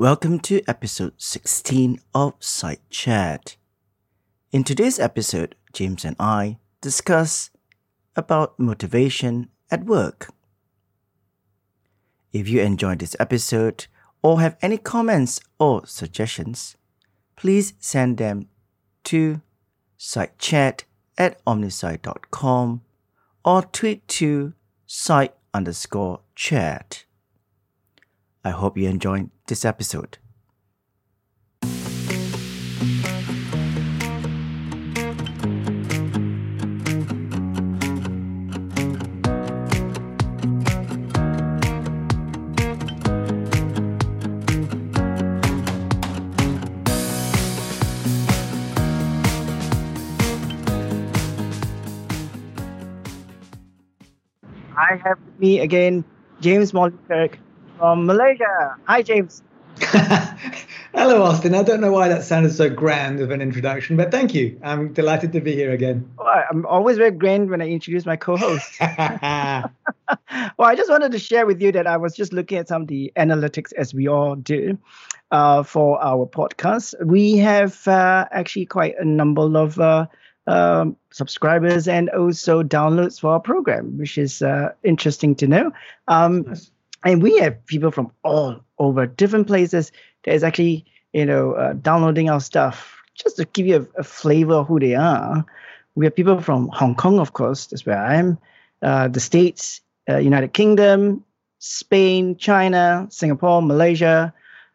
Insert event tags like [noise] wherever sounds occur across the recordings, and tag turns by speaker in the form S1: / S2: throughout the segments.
S1: Welcome to episode 16 of Side Chat. In today's episode, James and I discuss about motivation at work. If you enjoyed this episode or have any comments or suggestions, please send them to sidechat at omnisci.com or tweet to site underscore chat. I hope you enjoyed this episode. I have with me again James Molykirk from Malaysia. Hi, James. [laughs]
S2: Hello, Austin. I don't know why that sounded so grand of an introduction, but thank you. I'm delighted to be here again.
S1: Well, I'm always very grand when I introduce my co-host. [laughs] [laughs] well, I just wanted to share with you that I was just looking at some of the analytics as we all do uh, for our podcast. We have uh, actually quite a number of uh, um, subscribers and also downloads for our program, which is uh, interesting to know. Um, nice. And we have people from all over different places that is actually, you know, uh, downloading our stuff. Just to give you a, a, flavor of who they are, we have people from Hong Kong, of course, that's where I am, uh, the States, uh, United Kingdom, Spain, China, Singapore, Malaysia,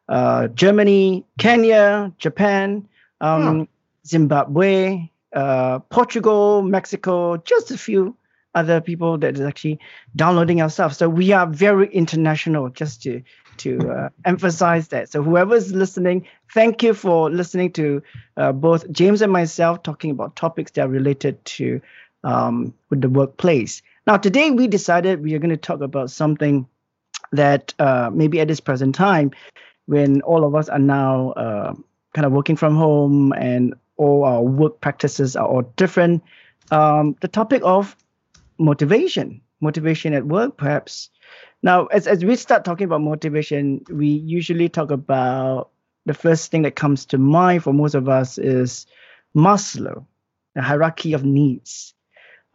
S1: uh, Germany, Kenya, Japan, um, oh. Zimbabwe, uh, Portugal, Mexico, just a few other people that is actually downloading our stuff. So we are very international, just to to uh, [laughs] emphasize that. So whoever's listening, thank you for listening to uh, both James and myself talking about topics that are related to um, with the workplace. Now today we decided we are going to talk about something that uh, maybe at this present time, when all of us are now uh, kind of working from home and all our work practices are all different. Um, the topic of motivation, motivation at work, perhaps. Now, as, as we start talking about motivation, we usually talk about the first thing that comes to mind for most of us is Maslow, the hierarchy of needs,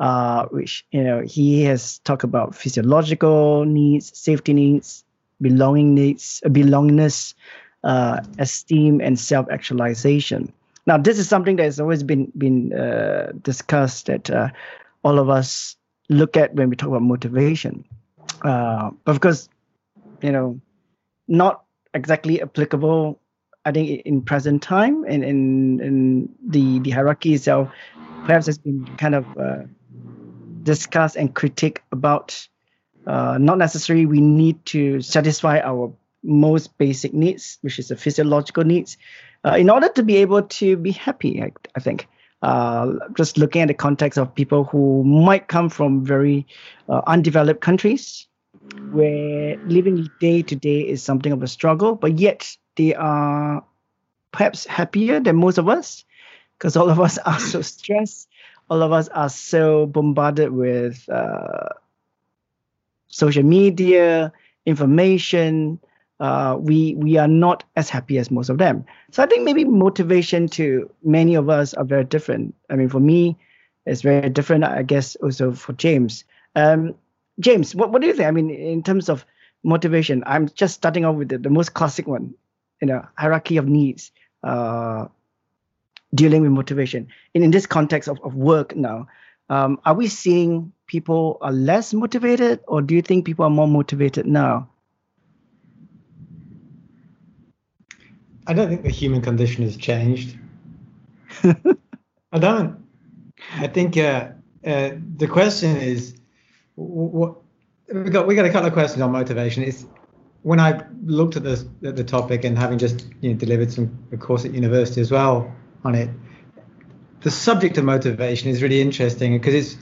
S1: uh, which you know he has talked about physiological needs, safety needs, belonging needs, uh, belongingness, uh, esteem, and self-actualization. Now, this is something that has always been been uh, discussed that uh, all of us look at when we talk about motivation. Uh, but of course, you know, not exactly applicable. I think in present time and in, in the the hierarchy itself, perhaps has been kind of uh, discussed and critiqued about. Uh, not necessarily we need to satisfy our most basic needs, which is the physiological needs, uh, in order to be able to be happy, I, I think. Uh, just looking at the context of people who might come from very uh, undeveloped countries where living day to day is something of a struggle, but yet they are perhaps happier than most of us because all of us [laughs] are so stressed. All of us are so bombarded with uh, social media, information, uh, we we are not as happy as most of them. So I think maybe motivation to many of us are very different. I mean, for me, it's very different. I guess also for James. Um, James, what what do you think? I mean, in terms of motivation, I'm just starting off with the, the most classic one, you know, hierarchy of needs. Uh, dealing with motivation. And in this context of, of work now, um, are we seeing people are less motivated, or do you think people are more motivated now?
S2: I don't think the human condition has changed. [laughs] I don't. I think uh, uh, the question is, what we got we got a couple of questions on motivation. Is when I looked at this at the topic and having just you know, delivered some a course at university as well on it, the subject of motivation is really interesting because it's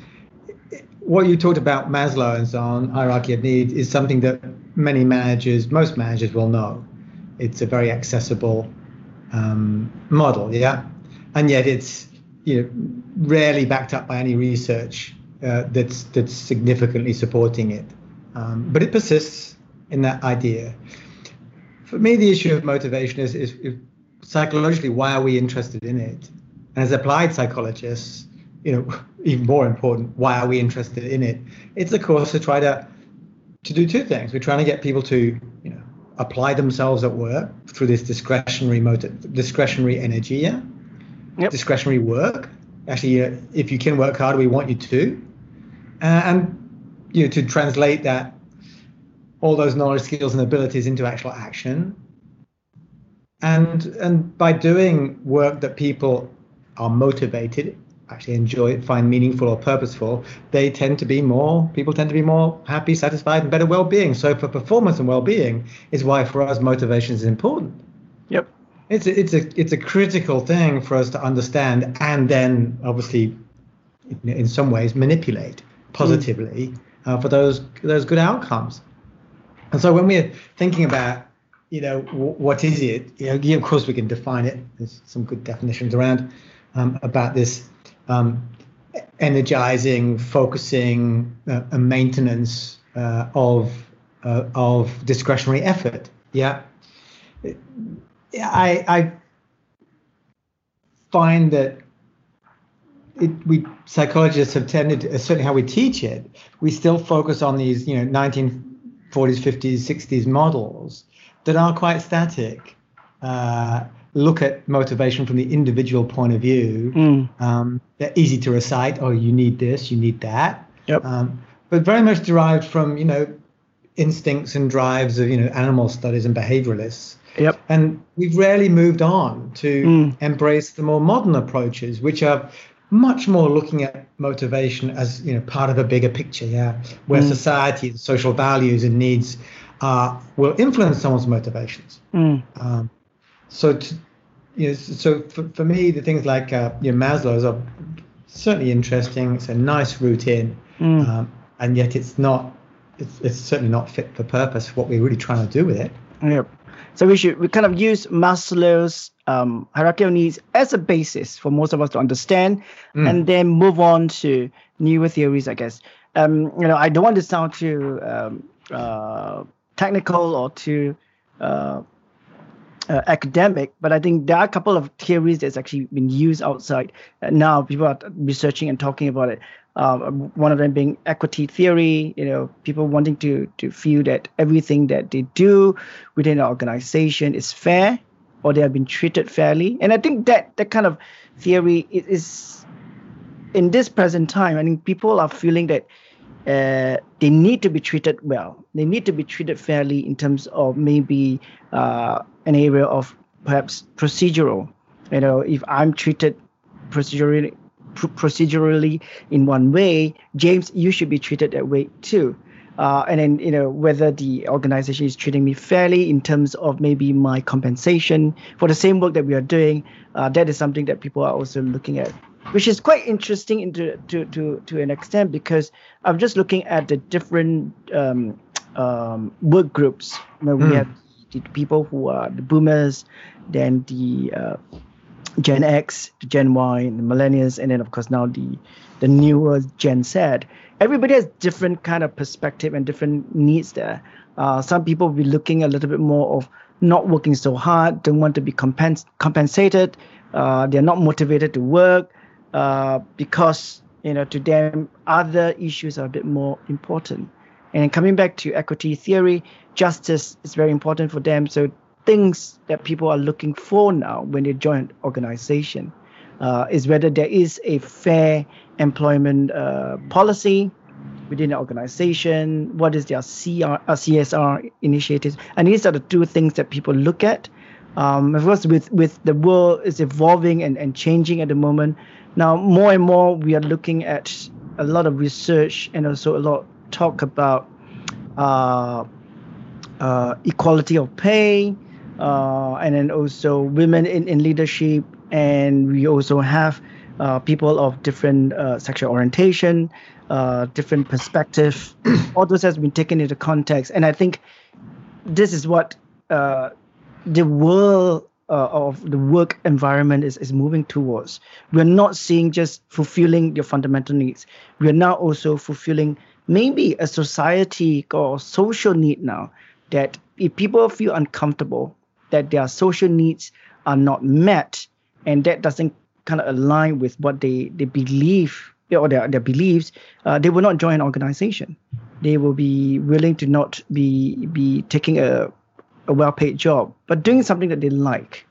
S2: what you talked about Maslow and so on, hierarchy of needs, is something that many managers, most managers will know it's a very accessible um, model, yeah, and yet it's you know rarely backed up by any research uh, that's that's significantly supporting it. Um, but it persists in that idea. for me, the issue of motivation is, is, is psychologically why are we interested in it? And as applied psychologists, you know, [laughs] even more important, why are we interested in it? It's of course to try to to do two things. We're trying to get people to, apply themselves at work through this discretionary motive, discretionary energy, yeah, yep. discretionary work. Actually, uh, if you can work hard, we want you to, uh, and you know, to translate that all those knowledge, skills, and abilities into actual action. And and by doing work that people are motivated actually enjoy it, find meaningful or purposeful, they tend to be more, people tend to be more happy, satisfied, and better well being. So, for performance and well being, is why for us motivation is important.
S1: Yep.
S2: It's a, it's a it's a critical thing for us to understand and then obviously in some ways manipulate positively mm. uh, for those those good outcomes. And so when we're thinking about you know w- what is it, you know, of course we can define it. There's some good definitions around um, about this um, energizing, focusing, uh, and maintenance uh, of uh, of discretionary effort. Yeah, I, I find that it, we psychologists have tended, to, certainly how we teach it, we still focus on these, you know, 1940s, 50s, 60s models that are quite static. Look at motivation from the individual point of view. Mm. Um, they're easy to recite. Oh, you need this, you need that.
S1: Yep. Um,
S2: but very much derived from you know instincts and drives of you know animal studies and behavioralists.
S1: Yep.
S2: And we've rarely moved on to mm. embrace the more modern approaches, which are much more looking at motivation as you know part of a bigger picture. Yeah, where mm. society, social values, and needs uh, will influence someone's motivations. Mm. Um, so to, you know, so for, for me, the things like uh, you know, Maslow's are certainly interesting. It's a nice route in, mm. um, and yet it's not. It's, it's certainly not fit for purpose. What we're really trying to do with it.
S1: Yep. So we should we kind of use Maslow's um, hierarchy of needs as a basis for most of us to understand, mm. and then move on to newer theories. I guess. Um, you know, I don't want to sound too um, uh, technical or too uh, uh, academic, but I think there are a couple of theories that's actually been used outside. Uh, now people are researching and talking about it. Um, one of them being equity theory. You know, people wanting to to feel that everything that they do within an organization is fair, or they have been treated fairly. And I think that that kind of theory is in this present time. I think people are feeling that uh, they need to be treated well. They need to be treated fairly in terms of maybe uh, an area of perhaps procedural. You know, if I'm treated procedurally procedurally in one way, James, you should be treated that way too. Uh, and then you know whether the organization is treating me fairly in terms of maybe my compensation for the same work that we are doing. Uh, that is something that people are also looking at which is quite interesting into to to to an extent because I'm just looking at the different um, um, work groups. You know, we mm. have the people who are the boomers, then the uh, Gen X, the Gen Y, the millennials, and then of course now the the newer Gen Z. Everybody has different kind of perspective and different needs there. Uh, some people will be looking a little bit more of not working so hard, don't want to be compens- compensated. Uh, they're not motivated to work. Uh, because you know to them other issues are a bit more important. And coming back to equity theory, justice is very important for them. So things that people are looking for now when they join an organization uh, is whether there is a fair employment uh, policy within the organization, what is their CR, uh, CSR initiatives, and these are the two things that people look at. Um, of course, with with the world is evolving and, and changing at the moment, now, more and more, we are looking at a lot of research and also a lot talk about uh, uh, equality of pay, uh, and then also women in, in leadership, and we also have uh, people of different uh, sexual orientation, uh, different perspective. [clears throat] All those has been taken into context, and I think this is what the world uh, of the work environment is, is moving towards. We're not seeing just fulfilling your fundamental needs. We are now also fulfilling maybe a society or social need now that if people feel uncomfortable, that their social needs are not met, and that doesn't kind of align with what they, they believe or their, their beliefs, uh, they will not join an organization. They will be willing to not be be taking a, a well paid job, but doing something that they like.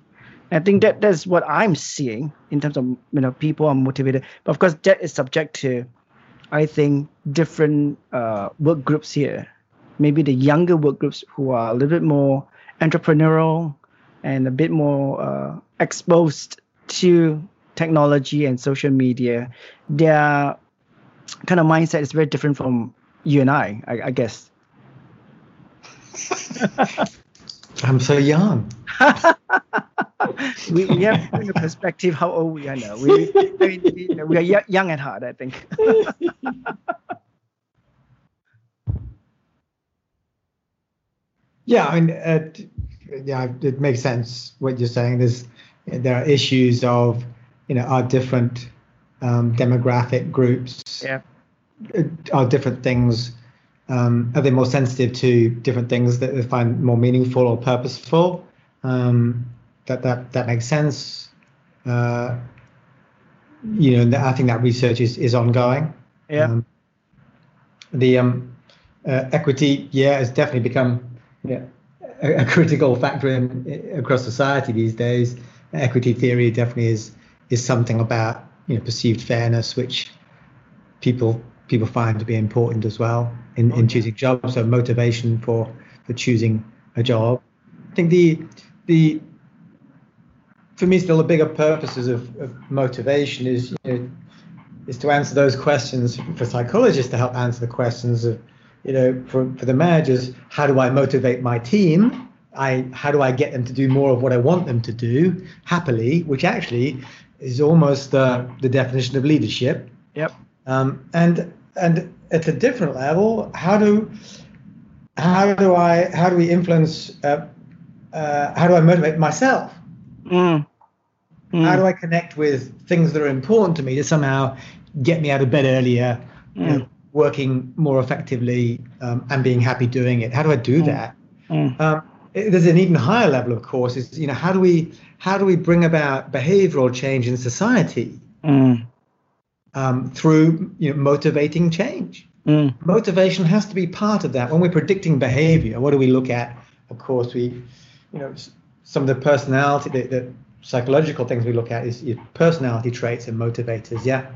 S1: I think that that's what I'm seeing in terms of you know people are motivated. But of course, that is subject to, I think, different uh, work groups here. Maybe the younger work groups who are a little bit more entrepreneurial and a bit more uh, exposed to technology and social media, their kind of mindset is very different from you and I, I, I guess. [laughs]
S2: I'm so young. [laughs]
S1: we, we have a perspective how old we are now. We, we, we are young at heart, I think. [laughs]
S2: yeah, I mean, uh, yeah, it makes sense what you're saying. There's there are issues of you know our different um, demographic groups.
S1: Yeah.
S2: Are different things. Um, are they more sensitive to different things that they find more meaningful or purposeful? Um, that that that makes sense. Uh, you know, I think that research is is ongoing.
S1: Yeah. Um,
S2: the um, uh, equity, yeah, has definitely become yeah, a, a critical factor in, across society these days. Equity theory definitely is is something about you know perceived fairness, which people people find to be important as well in, in choosing jobs. So motivation for for choosing a job. I think the the for me still the bigger purposes of, of motivation is you know, is to answer those questions for psychologists to help answer the questions of you know for, for the managers how do I motivate my team I how do I get them to do more of what I want them to do happily which actually is almost uh, the definition of leadership
S1: yep
S2: um, and and at a different level how do how do I how do we influence uh, uh, how do I motivate myself?
S1: Mm.
S2: Mm. How do I connect with things that are important to me to somehow get me out of bed earlier, mm. you know, working more effectively, um, and being happy doing it? How do I do
S1: mm.
S2: that?
S1: Mm.
S2: Um, it, there's an even higher level, of course. Is you know how do we how do we bring about behavioral change in society
S1: mm.
S2: Um, through you know motivating change? Motivation has to be part of that. When we're predicting behavior, what do we look at? Of course, we you know, some of the personality, the, the psychological things we look at is personality traits and motivators. Yeah.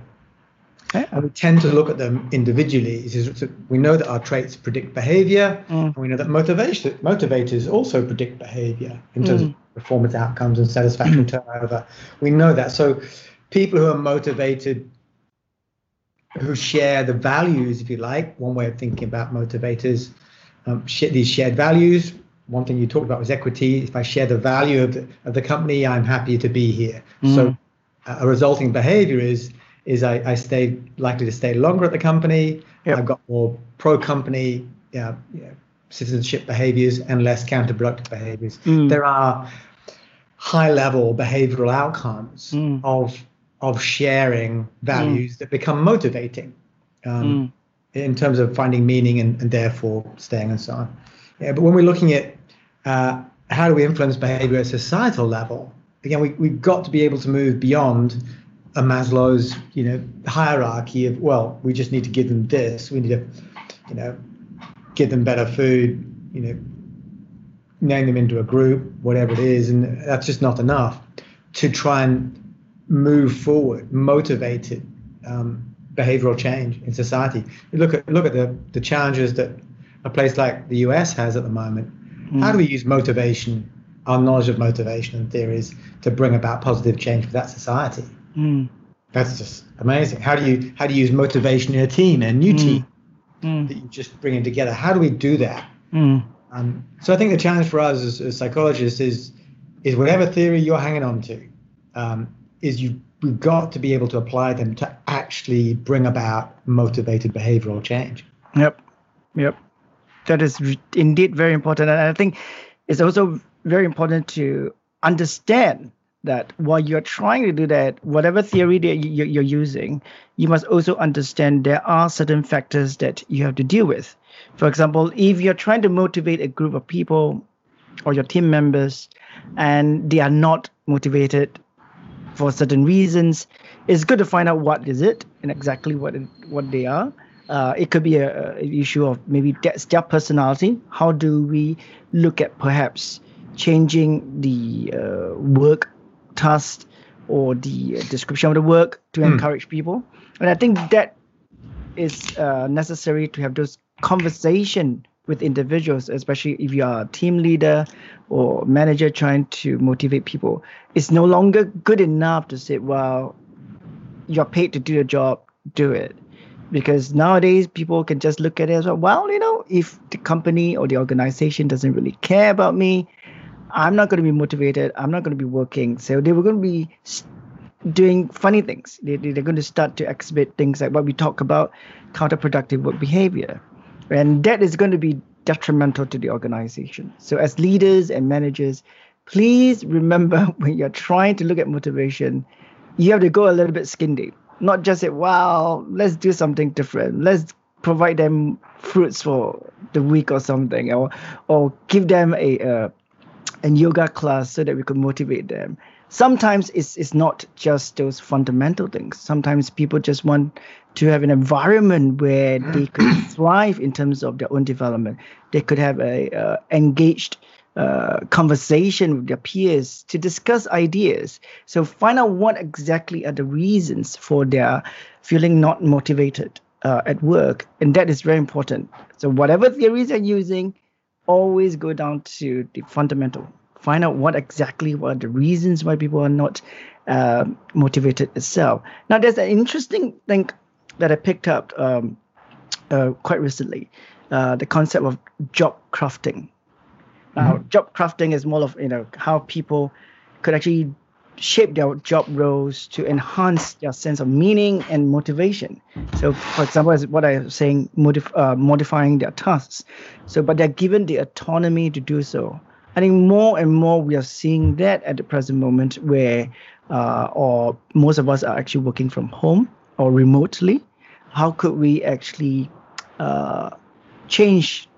S1: yeah.
S2: And we tend to look at them individually. We know that our traits predict behavior,
S1: mm.
S2: and we know that motivation motivators also predict behavior in terms mm. of performance outcomes and satisfaction [clears throat] turnover. We know that. So, people who are motivated, who share the values, if you like, one way of thinking about motivators, um, these shared values one thing you talked about was equity. If I share the value of the, of the company, I'm happy to be here. Mm. So a resulting behavior is is I, I stay likely to stay longer at the company. Yep. I've got more pro company yeah, citizenship behaviors and less counterproductive behaviors.
S1: Mm.
S2: There are high level behavioral outcomes
S1: mm.
S2: of of sharing values that become motivating um, in terms of finding meaning and, and therefore staying and so on. Yeah, but when we're looking at uh, how do we influence behavior at societal level? Again, we, we've got to be able to move beyond a Maslow's, you know, hierarchy of, well, we just need to give them this. We need to, you know, give them better food, you know, name them into a group, whatever it is. And that's just not enough to try and move forward, motivated um, behavioral change in society. You look at look at the, the challenges that a place like the US has at the moment Mm. How do we use motivation, our knowledge of motivation and theories, to bring about positive change for that society?
S1: Mm.
S2: That's just amazing. How do you how do you use motivation in a team, a new
S1: mm.
S2: team
S1: mm.
S2: that you just bring in together? How do we do that?
S1: Mm.
S2: Um, so I think the challenge for us as, as, psychologists is is whatever theory you're hanging on to, um, is you we've got to be able to apply them to actually bring about motivated behavioral change.
S1: Yep. Yep that is indeed very important. And I think it's also very important to understand that while you're trying to do that, whatever theory that you're using, you must also understand there are certain factors that you have to deal with. For example, if you're trying to motivate a group of people or your team members and they are not motivated for certain reasons, it's good to find out what is it and exactly what it, what they are. Uh, it could be a, a, issue of maybe that's their personality. How do we look at perhaps changing the uh, work task or the uh, description of the work to mm. encourage people? And I think that is uh, necessary to have those conversation with individuals, especially if you are a team leader or manager trying to motivate people. It's no longer good enough to say, well, you're paid to do a job, do it. Because nowadays people can just look at it as well, well, you know, if the company or the organization doesn't really care about me, I'm not going to be motivated. I'm not going to be working. So they were going to be doing funny things. They, they're going to start to exhibit things like what we talk about counterproductive work behavior and that is going to be detrimental to the organization. So, as leaders and managers, please remember [laughs] when you're trying to look at motivation, you have to go a little bit skin deep. Not just say, wow, let's do something different. Let's provide them fruits for the week or something, or or give them a a, a yoga class so that we can motivate them sometimes it's, it's not just those fundamental things. Sometimes people just want to have an environment where they could [clears throat] thrive in terms of their own development. They could have a uh, engaged uh, conversation with their peers to discuss ideas. So find out what exactly are the reasons for their feeling not motivated uh, at work, and that is very important. So whatever theories they're using, always go down to the fundamental find out what exactly were the reasons why people are not uh, motivated itself. Now, there's an interesting thing that I picked up um, uh, quite recently: uh, the concept of job crafting. Now, mm-hmm. job crafting is more of you know how people could actually shape their job roles to enhance their sense of meaning and motivation. So, for example, as what I was saying, modif- uh, modifying their tasks. So, but they're given the autonomy to do so. I think more and more we are seeing that at the present moment where uh, or most of us are actually working from home or remotely. How could we actually uh, change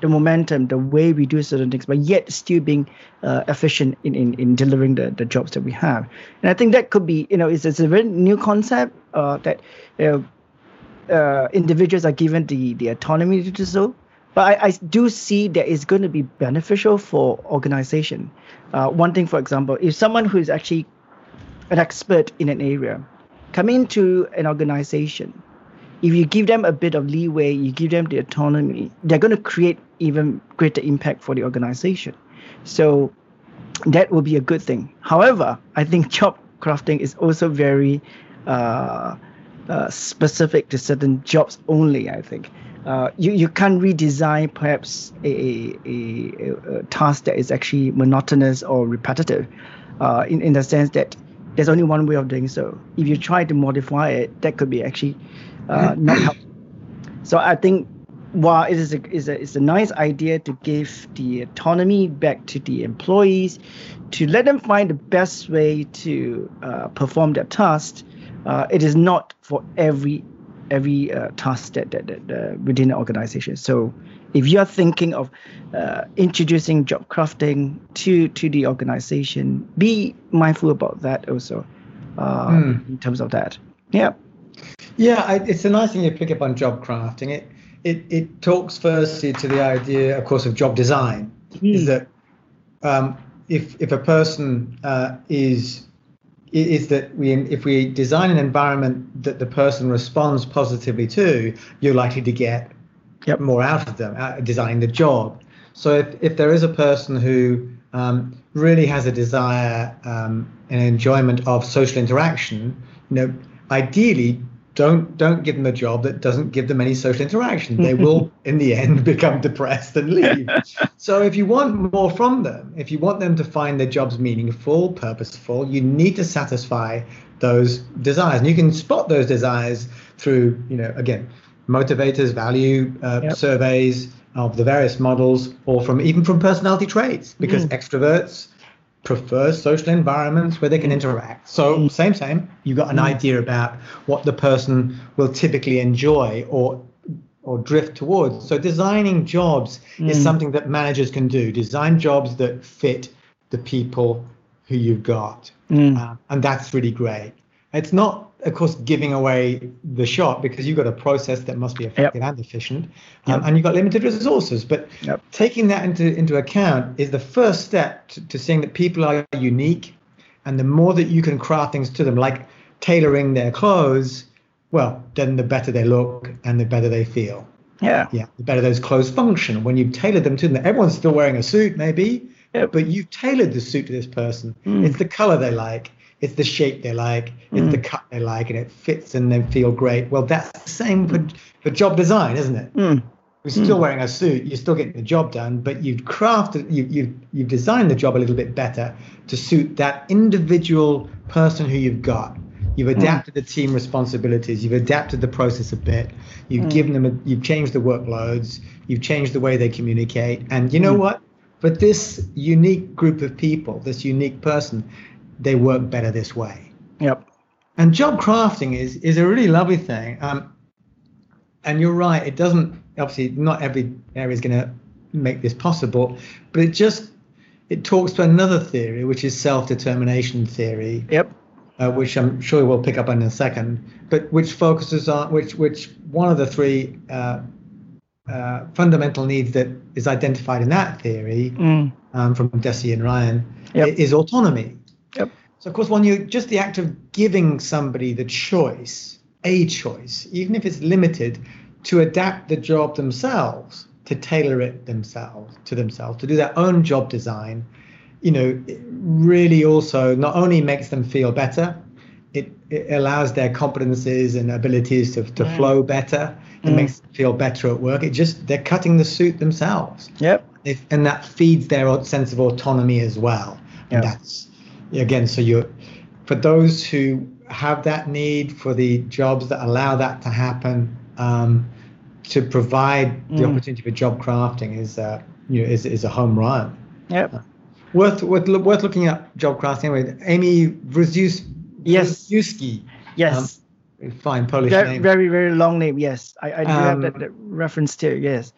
S1: the momentum, the way we do certain things, but yet still being uh, efficient in, in, in delivering the, the jobs that we have. And I think that could be, you know, it's, it's a very new concept uh, that you know, uh, individuals are given the, the autonomy to do so, but I, I do see that it's going to be beneficial for organization. Uh, one thing, for example, if someone who is actually an expert in an area come into an organization, if you give them a bit of leeway, you give them the autonomy, they're going to create even greater impact for the organization. So that will be a good thing. However, I think [laughs] job crafting is also very uh, uh, specific to certain jobs only. I think uh, you, you can't redesign perhaps a, a, a, task that is actually monotonous or repetitive uh, in, in the sense that there's only one way of doing so. If you try to modify it, that could be actually uh, not [coughs] helpful. So I think while it is a, is a, it's a nice idea to give the autonomy back to the employees, to let them find the best way to uh, perform their task, uh, it is not for every every uh, task that, that, that uh, within the organization. So if you're thinking of uh, introducing job crafting to to the organization, be mindful about that also mm. in terms of that. Yeah.
S2: Yeah, I, it's a nice thing you pick up on job crafting. It it it talks firstly to the idea, of course, of job design. Mm. Is that um, if if a person uh, is is that we if we design an environment that the person responds positively to, you're likely to get yep. more out of them uh, designing the job. So if, if there is a person who um, really has a desire um, and enjoyment of social interaction, you know, ideally don't don't give them a job that doesn't give them any social interaction. They will, [laughs] in the end, become depressed and leave. so if you want more from them, if you want them to find their jobs meaningful, purposeful, you need to satisfy those desires. And you can spot those desires through, you know, again, motivators, value uh, yep. surveys of the various models, or from even from personality traits, because mm. extroverts prefers social environments where they can interact. So same, same. You've got an idea about what the person will typically enjoy or or drift towards. So designing jobs mm. is something that managers can do. Design jobs that fit the people who you've got, mm. uh, and that's really great. It's not, of course, giving away the shot because you've got a process that must be effective yep. and efficient, um, yep. and you've got limited resources. But yep. taking that into into account is the first step to, to seeing that people are unique, and the more that you can craft things to them, like tailoring their clothes well, then the better they look and the better they feel.
S1: Yeah.
S2: Yeah. The better those clothes function. When you've tailored them to them, everyone's still wearing a suit, maybe, yeah. but you've tailored the suit to this person. Mm. It's the color they like, it's the shape they like, it's mm. the cut they like, and it fits and they feel great. Well, that's the same for, for job design, isn't it? Mm. You're still mm. wearing a suit, you're still getting the job done, but you've crafted, you, you've, you've designed the job a little bit better to suit that individual person who you've got. You've hmm. adapted mm. the team responsibilities. You've adapted the process a bit. You've mm. given them. A, you've changed the workloads. You've changed the way they communicate. And you know mm. what? For this unique group of people, this unique person, they work better this way.
S1: Yep.
S2: And job crafting is is a really lovely thing. Um, and you're right. It doesn't obviously not every area is going to make this possible, but it just it talks to another theory, which is self determination theory.
S1: Yep
S2: uh, which I'm sure we'll pick up on in a second, but which focuses on which which one of the three uh, uh, fundamental needs that is identified in that theory mm. um, from Deci and Ryan yep. is autonomy.
S1: Yep.
S2: So of course, when you just the act of giving somebody the choice, a choice, even if it's limited, to adapt the job themselves, to tailor it themselves to themselves, to do their own job design you know, really also not only makes them feel better, it, it allows their competencies and abilities to, to mm. flow better. It mm. makes them feel better at work. It just they're cutting the suit themselves.
S1: Yep.
S2: If, and that feeds their sense of autonomy as well. And yep. that's again, so you're for those who have that need for the jobs that allow that to happen, um, to provide the mm. opportunity for job crafting is uh, you know is is a home run.
S1: Yep. Uh,
S2: worth worth worth looking at job crafting with Amy.
S1: Yes.
S2: Yes. Um, fine Polish
S1: very,
S2: name.
S1: Very very long name. Yes, I, I do um, have that, that, reference too. Yes,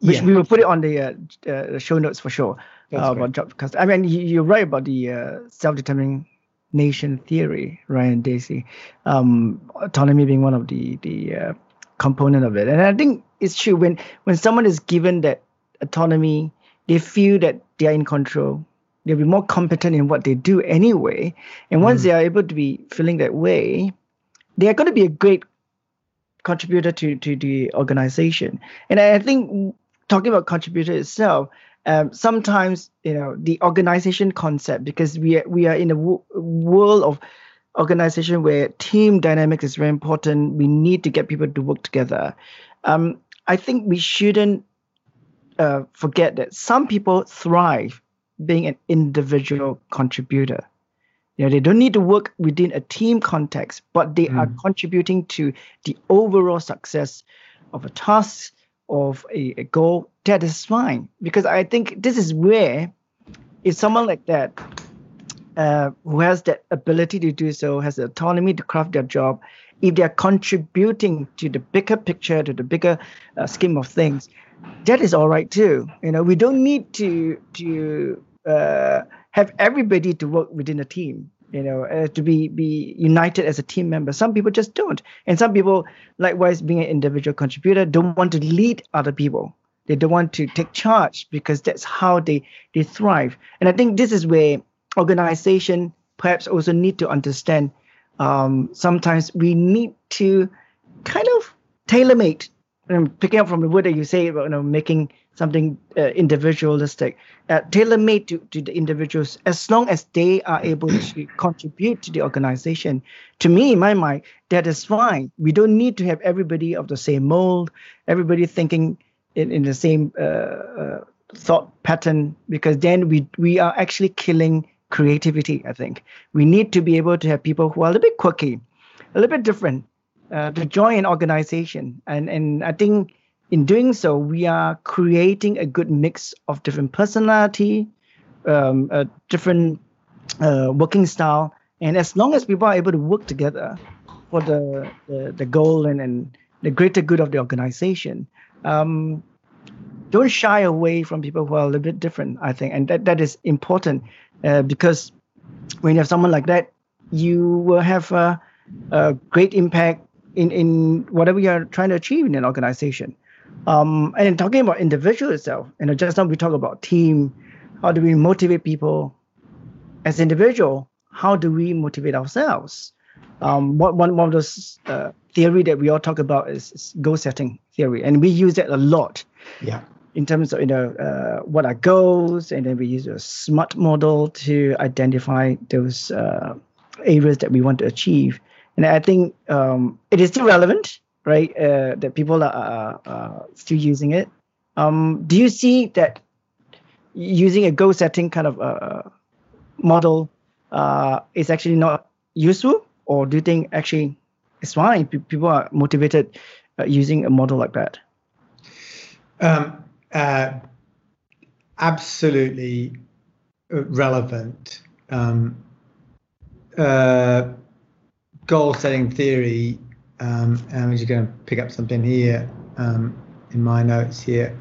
S1: which yeah. we will put it on the uh, uh, show notes for sure. Uh, about job crafting. I mean, you're right about the uh, self-determining nation theory, Ryan Deci, Um, autonomy being one of the the uh, component of it, and I think it's true when when someone is given that autonomy, they feel that they are in control they'll be more competent in what they do anyway. And once mm. they are able to be feeling that way, they are going to be a great contributor to, to the organization. And I think talking about contributor itself, um, sometimes you know the organization concept because we are, we are in a w- world of organization where team dynamics is very important. We need to get people to work together. Um, I think we shouldn't uh, forget that some people thrive being an individual contributor. You know, they don't need to work within a team context, but they mm. are contributing to the overall success of a task, of a, a goal. That is fine because I think this is where, if someone like that, uh, who has that ability to do so, has the autonomy to craft their job, if they are contributing to the bigger picture, to the bigger uh, scheme of things, that is all right too. You know, we don't need to to uh, have everybody to work within a team. You know, uh, to be be united as a team member. Some people just don't, and some people, likewise, being an individual contributor, don't want to lead other people. They don't want to take charge because that's how they they thrive. And I think this is where organization perhaps also need to understand. Um, sometimes we need to kind of tailor make and picking up from the word that you say about you know making something uh, individualistic, uh, tailor-made to, to the individuals, as long as they are able to [coughs] contribute to the organization. To me, in my mind, that is fine. We don't need to have everybody of the same mold, everybody thinking in, in the same uh, uh thought pattern, because then we we are actually killing creativity. I think we need to be able to have people who are a little bit quirky, a little bit different, uh, to join an organization. And and I think in doing so, we are creating a good mix of different personality, um, different uh, working style. And as long as people are able to work together for the the, the goal and, and the greater good of the organization, um, don't shy away from people who are a little bit different. I think, and that that is important uh, because when you have someone like that, you will have a, a great impact in, in whatever you're trying to achieve in an organization. Um, and talking about individual itself, you know, just now we talk about team, how do we motivate people as individual? How do we motivate ourselves? Um, one, one, one of those uh, theory that we all talk about is, is goal setting theory, and we use that a lot.
S2: Yeah.
S1: In terms of you know uh, what are goals, and then we use a SMART model to identify those uh, areas that we want to achieve. And I think um, it is still relevant, right? Uh, that people are, are still using it. Um, do you see that using a goal setting kind of uh, model uh, is actually not useful, or do you think actually it's fine? People are motivated uh, using a model like that.
S2: Um, uh, absolutely relevant. Um, uh, goal setting theory, um, and I'm just going to pick up something here um, in my notes here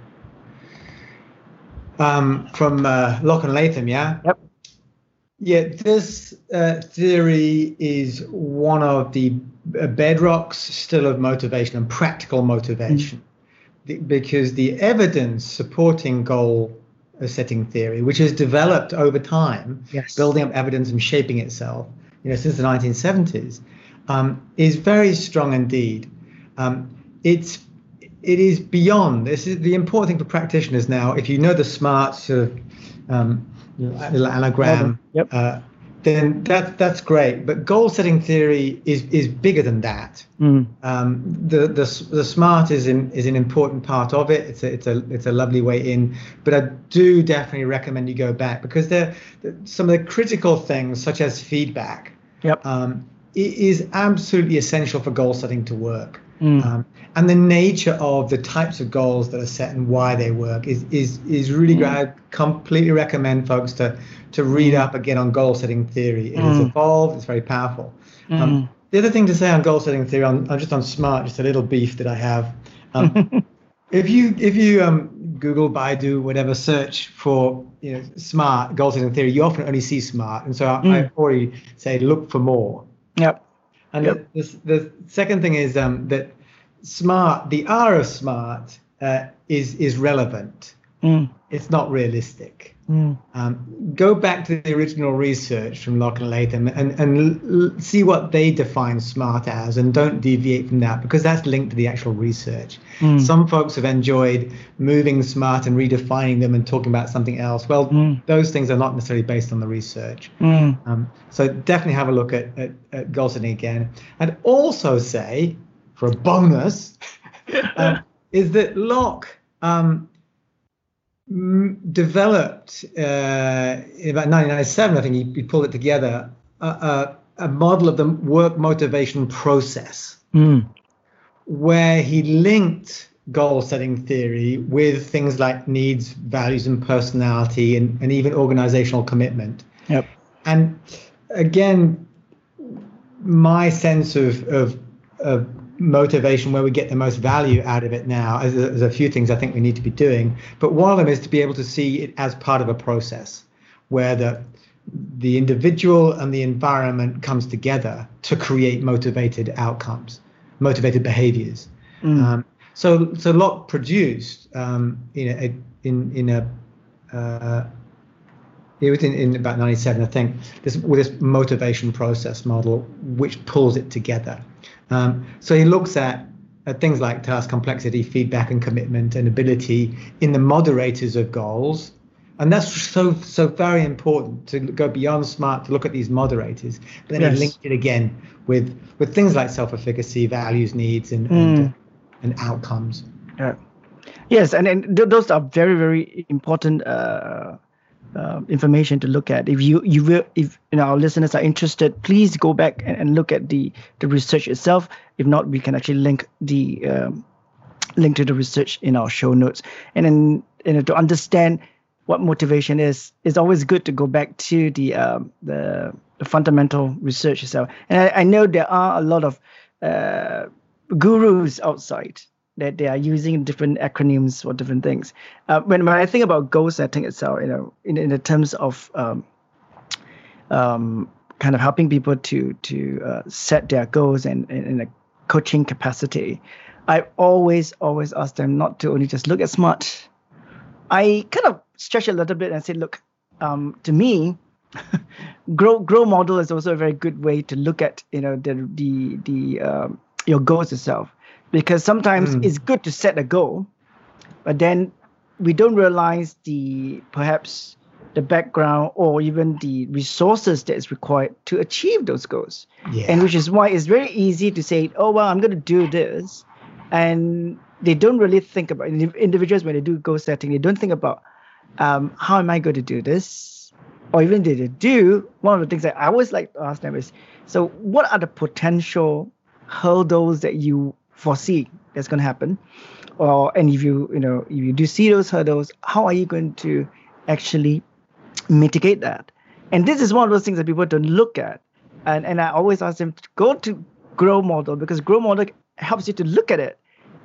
S2: um, from uh, Locke and Latham, yeah?
S1: Yep.
S2: Yeah, this uh, theory is one of the bedrocks still of motivation and practical motivation. Mm. because the evidence supporting goal setting theory, which has developed over time,
S1: yes.
S2: building up evidence and shaping itself, you know, since the 1970s, um, is very strong indeed. Um, it's it is beyond. This is the important thing for practitioners now. If you know the smart sort of um, anagram,
S1: yep.
S2: uh, then that that's great. But goal setting theory is is bigger than that.
S1: Mm.
S2: Um, the the the smart is in, is an important part of it. It's a it's a it's a lovely way in. But I do definitely recommend you go back because there some of the critical things such as feedback.
S1: Yep.
S2: Um, is absolutely essential for goal setting to work.
S1: Mm.
S2: Um, and the nature of the types of goals that are set and why they work is is is really mm. great. I completely recommend folks to to read up again on goal setting theory. It has
S1: Mm.
S2: evolved. It's very powerful.
S1: Mm.
S2: Um, the other thing to say on goal setting theory, on, on just on smart, just a little beef that I have. Um, [laughs] if you if you um, Google, Baidu, whatever, search for you know smart goal setting theory, you often only see smart, and so I, I
S1: Mm.
S2: already say look for more.
S1: Yep.
S2: And
S1: Yep.
S2: the, the, the second thing is um, that smart, the R of smart, uh, is is relevant.
S1: Mm.
S2: It's not realistic.
S1: Mm.
S2: Um, go back to the original research from Locke and Latham and, and l- see what they define smart as and don't deviate from that because that's linked to the actual research.
S1: Mm.
S2: Some folks have enjoyed moving smart and redefining them and talking about something else. Well,
S1: Mm.
S2: those things are not necessarily based on the research.
S1: Mm.
S2: Um, so definitely have a look at, at, at setting again. And also say, for a bonus, [laughs] um, is that Locke um, developed uh, in about 1997, I think he, he pulled it together, a, a, a model of the work motivation process
S1: Mm.
S2: where he linked goal setting theory with things like needs, values, and personality, and, and even organizational commitment.
S1: Yep.
S2: And again, my sense of, of, of motivation, where we get the most value out of it now, there's a few things I think we need to be doing. But one of them is to be able to see it as part of a process where the the individual and the environment comes together to create motivated outcomes, motivated behaviors.
S1: Mm.
S2: Um, so, so Locke produced um, in a in in a uh, it was in, in about 97, I think, this with this motivation process model, which pulls it together. Um, so he looks at, at things like task complexity, feedback, and commitment, and ability in the moderators of goals. And that's so so very important to go beyond smart to look at these moderators. But then
S1: Yes.
S2: he linked it again with with things like self-efficacy, values, needs, and and,
S1: Mm.
S2: uh, and outcomes.
S1: Yeah. Yes, and, and th- those are very very important uh, uh, information to look at. If you you will, if you know, our listeners are interested, please go back and, and look at the the research itself. If not, we can actually link the um, link to the research in our show notes. And then you know to understand what motivation is, it's always good to go back to the um, the, the fundamental research itself. And I, I, know there are a lot of uh, gurus outside that they are using different acronyms for different things. Uh, when, when I think about goal setting itself, you know, in, in the terms of um, um, kind of helping people to to uh, set their goals and in a coaching capacity, I always always ask them not to only just look at smart. I kind of stretch a little bit and say, look, um, to me, [laughs] grow grow model is also a very good way to look at you know the the the um, your goals itself because sometimes mm. it's good to set a goal but then we don't realize the perhaps the background or even the resources that is required to achieve those goals yeah. and which is why it's very easy to say oh well i'm going to do this and they don't really think about individuals when they do goal setting they don't think about um, how am I going to do this? Or even did they do, one of the things that I always like to ask them is, so what are the potential hurdles that you foresee that's going to happen? Or and if you you know if you do see those hurdles, how are you going to actually mitigate that? And this is one of those things that people don't look at. And and I always ask them to go to grow model because grow model helps you to look at it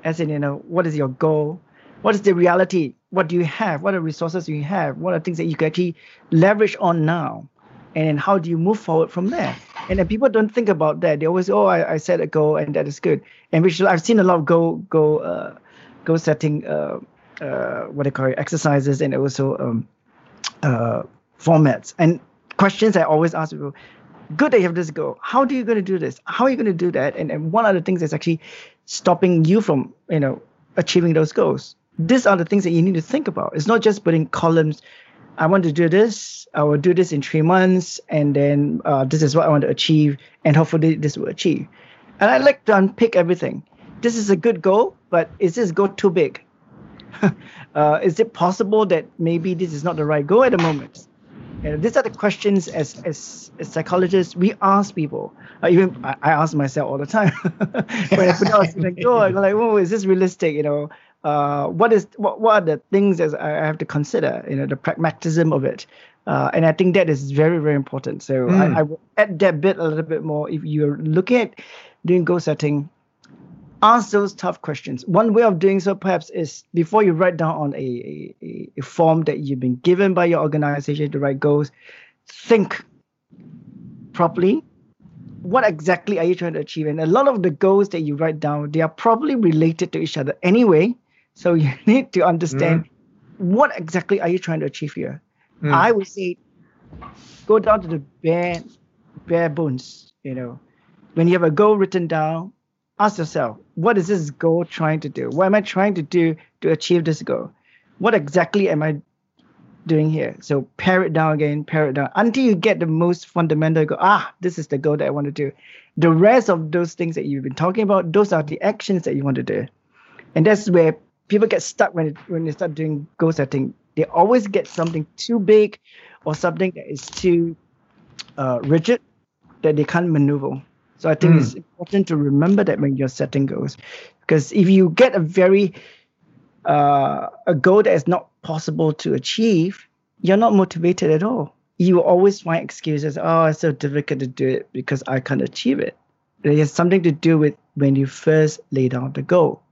S1: as in you know what is your goal what is the reality what do you have what are resources you have what are things that you can actually leverage on now and how do you move forward from there and then people don't think about that. They always oh i, I set a goal and that is good. And which i've seen a lot of go go uh, goal setting uh, uh, what they call it, exercises and also um, uh, formats. And questions i always ask people good that you have this goal. How are you going to do this? How are you going to do that? And, and one of the things that's actually stopping you from you know achieving those goals. These are the things that you need to think about. It's not just putting columns. I want to do this. I will do this in three months, and then uh, this is what I want to achieve, and hopefully this will achieve. And I like to unpick everything. This is a good goal, but is this goal too big? [laughs] uh, is it possible that maybe this is not the right goal at the moment? And these are the questions as as, as psychologists we ask people. Uh, even I, I, ask myself all the time [laughs] when I put out a goal. I'm like, oh, is this realistic? You know, uh, what is what, what are the things that I have to consider? You know, the pragmatism of it. Uh, and I think that is very, very important. So mm. I, I will add that bit a little bit more. If you're looking at doing goal setting, ask those tough questions. One way of doing so, perhaps, is before you write down on a, a, a form that you've been given by your organization to write goals, think properly. What exactly are you trying to achieve? And a lot of the goals that you write down, they are probably related to each other anyway. So you [laughs] need to understand mm. what exactly are you trying to achieve here. Mm. I would say go down to the bare bare bones. You know, when you have a goal written down, ask yourself, what is this goal trying to do? What am I trying to do to achieve this goal? What exactly am I doing here? So pare it down again, pare it down until you get the most fundamental goal. Ah, this is the goal that I want to do. The rest of those things that you've been talking about, those are the actions that you want to do. And that's where people get stuck when it, when they start doing goal setting. They always get something too big or something that is too uh, rigid that they can't maneuver. So I think mm. it's important to remember that when you're setting goals, because if you get a very uh, a goal that is not possible to achieve, you're not motivated at all. You always find excuses. Oh, it's so difficult to do it because I can't achieve it. It has something to do with when you first lay down the goal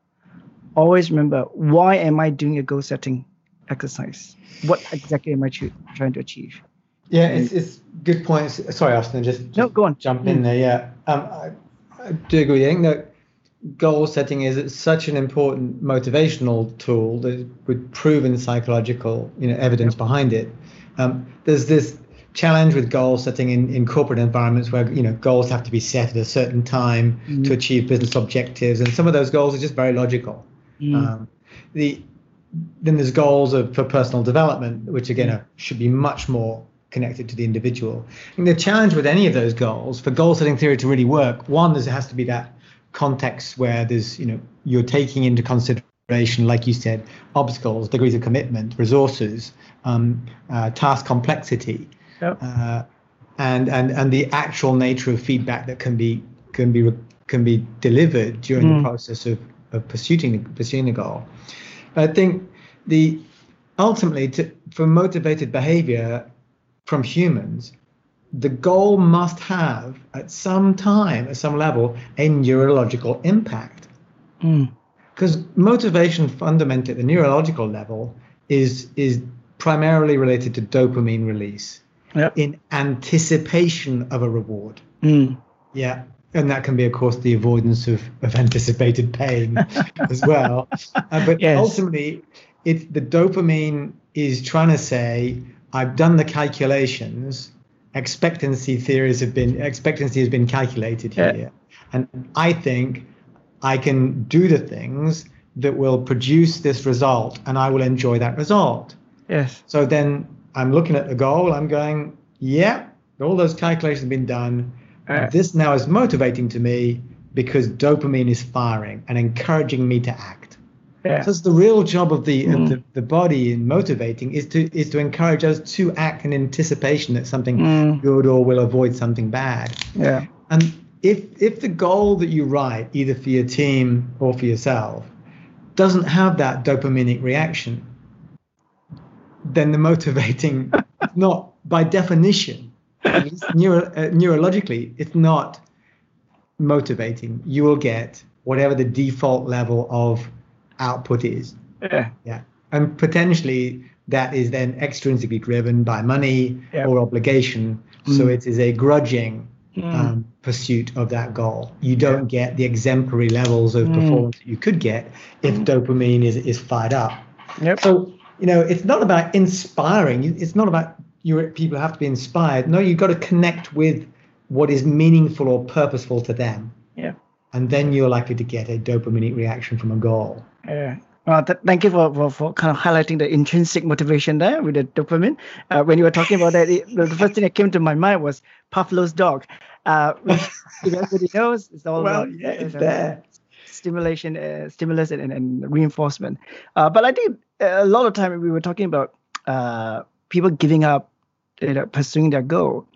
S1: always remember why am I doing a goal setting exercise? What exactly am I trying to achieve?
S2: Yeah, it's, it's good points. Sorry, Austin, just,
S1: no, go on.
S2: Jump mm. in there. Yeah, um, I, I, do agree. I think that goal setting is such an important motivational tool that with proven psychological, you know, evidence yep. behind it. Um, there's this challenge with goal setting in, in corporate environments where you know goals have to be set at a certain time mm. to achieve business objectives, and some of those goals are just very logical. Mm. Um, the then there's goals of, for personal development, which again are, should be much more connected to the individual. And the challenge with any of those goals, for goal setting theory to really work, one, there has to be that context where there's, you know, you're taking into consideration, like you said, obstacles, degrees of commitment, resources, um, uh, task complexity, yep. uh, and and and the actual nature of feedback that can be can be can be delivered during mm. the process of of pursuing pursuing the goal. I think the ultimately, to, for motivated behavior from humans, the goal must have at some time, at some level, a neurological impact. Because mm. motivation fundamentally at the neurological level is is primarily related to dopamine release
S1: yep.
S2: in anticipation of a reward.
S1: Mm.
S2: Yeah. And that can be, of course, the avoidance of, of anticipated pain [laughs] as well. Uh, but yes. ultimately, it's the dopamine is trying to say, I've done the calculations. Expectancy theories have been expectancy has been calculated here, yeah. and I think I can do the things that will produce this result, and I will enjoy that result.
S1: Yes.
S2: So then I'm looking at the goal. I'm going, yeah, all those calculations have been done. Uh, this now is motivating to me because dopamine is firing and encouraging me to act.
S1: Yeah.
S2: So it's the real job of the, mm. of the, the body in motivating is to is to encourage us to act in anticipation that something mm. good or will avoid something bad.
S1: Yeah.
S2: And if if the goal that you write, either for your team or for yourself, doesn't have that dopaminic reaction, then the motivating [laughs] not by definition neuro, uh, neurologically it's not motivating you will get whatever the default level of output is
S1: yeah
S2: yeah and potentially that is then extrinsically driven by money yeah. or obligation mm. so it is a grudging mm. um, pursuit of that goal you don't yeah. get the exemplary levels of mm. performance that you could get if mm. dopamine is, is fired up
S1: yep.
S2: so you know, it's not about inspiring. It's not about you. People have to be inspired. No, you've got to connect with what is meaningful or purposeful to them.
S1: Yeah.
S2: And then you're likely to get a dopamine reaction from a goal.
S1: Yeah. Well, th- thank you for, for, for kind of highlighting the intrinsic motivation there with the dopamine. Uh, when you were talking about that, it, the first thing that came to my mind was Pavlov's dog, uh, which everybody knows is all
S2: well,
S1: about
S2: yeah, it's there
S1: stimulation, uh, stimulus, and, and reinforcement. Uh, but I think a lot of time we were talking about uh, people giving up, you know, pursuing their goal.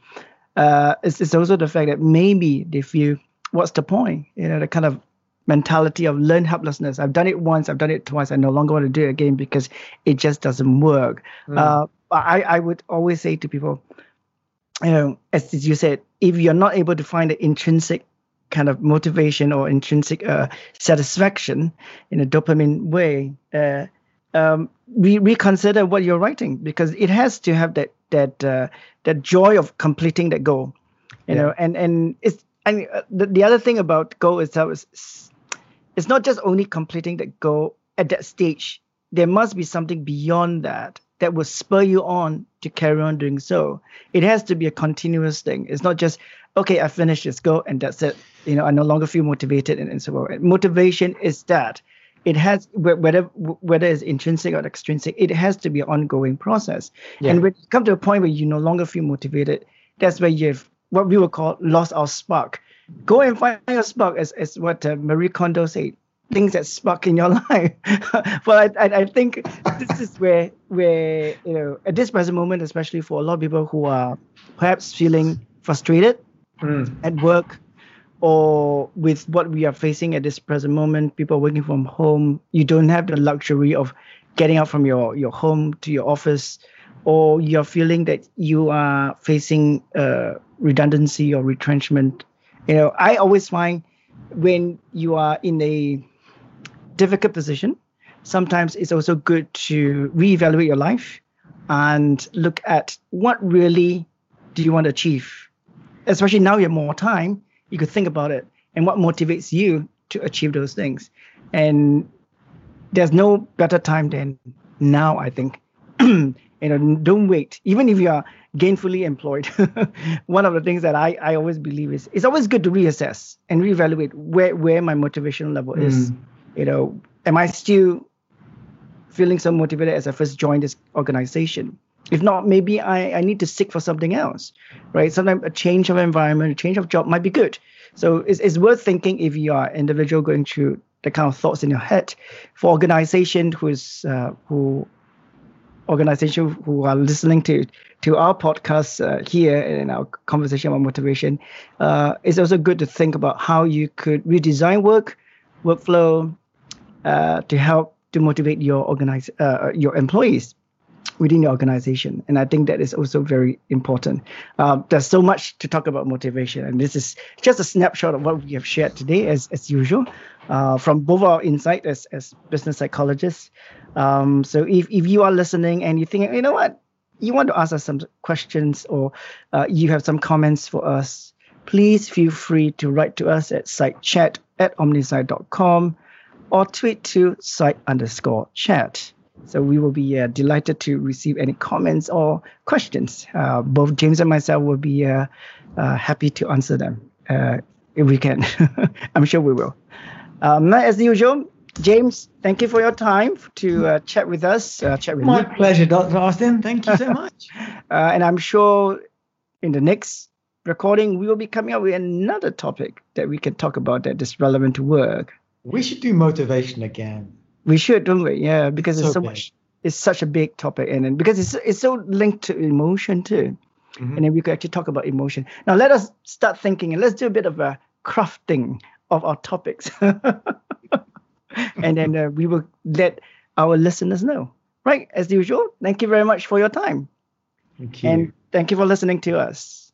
S1: Uh, it's, it's also the fact that maybe they feel, what's the point? You know, the kind of mentality of learn helplessness. I've done it once, I've done it twice, I no longer want to do it again because it just doesn't work. Mm. Uh, I, I would always say to people, you know, as you said, if you're not able to find the intrinsic kind of motivation or intrinsic uh, satisfaction in a dopamine way, uh, um, re- reconsider what you're writing because it has to have that that uh, that joy of completing that goal, you yeah. know. And and it's and uh, the, the other thing about goal itself is it's not just only completing that goal at that stage. There must be something beyond that that will spur you on to carry on doing so. It has to be a continuous thing. It's not just okay, I finished this goal and that's it. You know, I no longer feel motivated and, and so on. Motivation is that it has whether whether it's intrinsic or extrinsic, it has to be an ongoing process. Yeah. And when you come to a point where you no longer feel motivated, that's where you've what we would call lost our spark. Go and find your spark, as, as what uh, Marie Kondo said. Things that spark in your [laughs] life. but I, I, I think this is where where you know at this present moment, especially for a lot of people who are perhaps feeling frustrated
S2: mm.
S1: at work or with what we are facing at this present moment, people working from home, you don't have the luxury of getting out from your, your home to your office, or you're feeling that you are facing uh, redundancy or retrenchment. You know, I always find when you are in a difficult position, sometimes it's also good to reevaluate your life and look at what really do you want to achieve especially now you have more time, you could think about it and what motivates you to achieve those things. And there's no better time than now, I think. [clears throat] you know, don't wait. Even if you are gainfully employed, [laughs] one of the things that I, I always believe is it's always good to reassess and reevaluate where, where my motivation level mm. is. You know, am I still feeling so motivated as I first joined this organization? If not, maybe I, I need to seek for something else, right? Sometimes a change of environment, a change of job might be good. So it's, it's worth thinking if you are an individual going through the kind of thoughts in your head. For organization who's uh, who organization who are listening to to our podcast uh, here in our conversation about motivation, uh, it's also good to think about how you could redesign work, workflow, uh, to help to motivate your organize uh, your employees within your organization. And I think that is also very important. Uh, there's so much to talk about motivation, and this is just a snapshot of what we have shared today, as, as usual, uh, from both our insight as, as business psychologists. Um, so if, if you are listening and you think, you know what, you want to ask us some questions or uh, you have some comments for us, please feel free to write to us at sitechat at omnisci.com or tweet to site underscore chat. So we will be uh, delighted to receive any comments or questions. Uh, both James and myself will be uh, uh happy to answer them uh, if we can. [laughs] I'm sure we will. Um, as usual, James, thank you for your time to uh, chat with us. chat with
S2: My
S1: me.
S2: pleasure, Dr. Austin. Thank you so [laughs] much.
S1: and I'm sure in the next recording, we will be coming up with another topic that we can talk about that is relevant to work.
S2: We should do motivation again.
S1: We should, don't we? Yeah, because so it's so much. It's such a big topic, and then because it's it's so linked to emotion too, mm-hmm. and then we could actually talk about emotion. Now let us start thinking, and let's do a bit of a crafting of our topics, [laughs] and then uh, we will let our listeners know. Right, as usual. Thank you very much for your time.
S2: Thank you.
S1: And thank you for listening to us.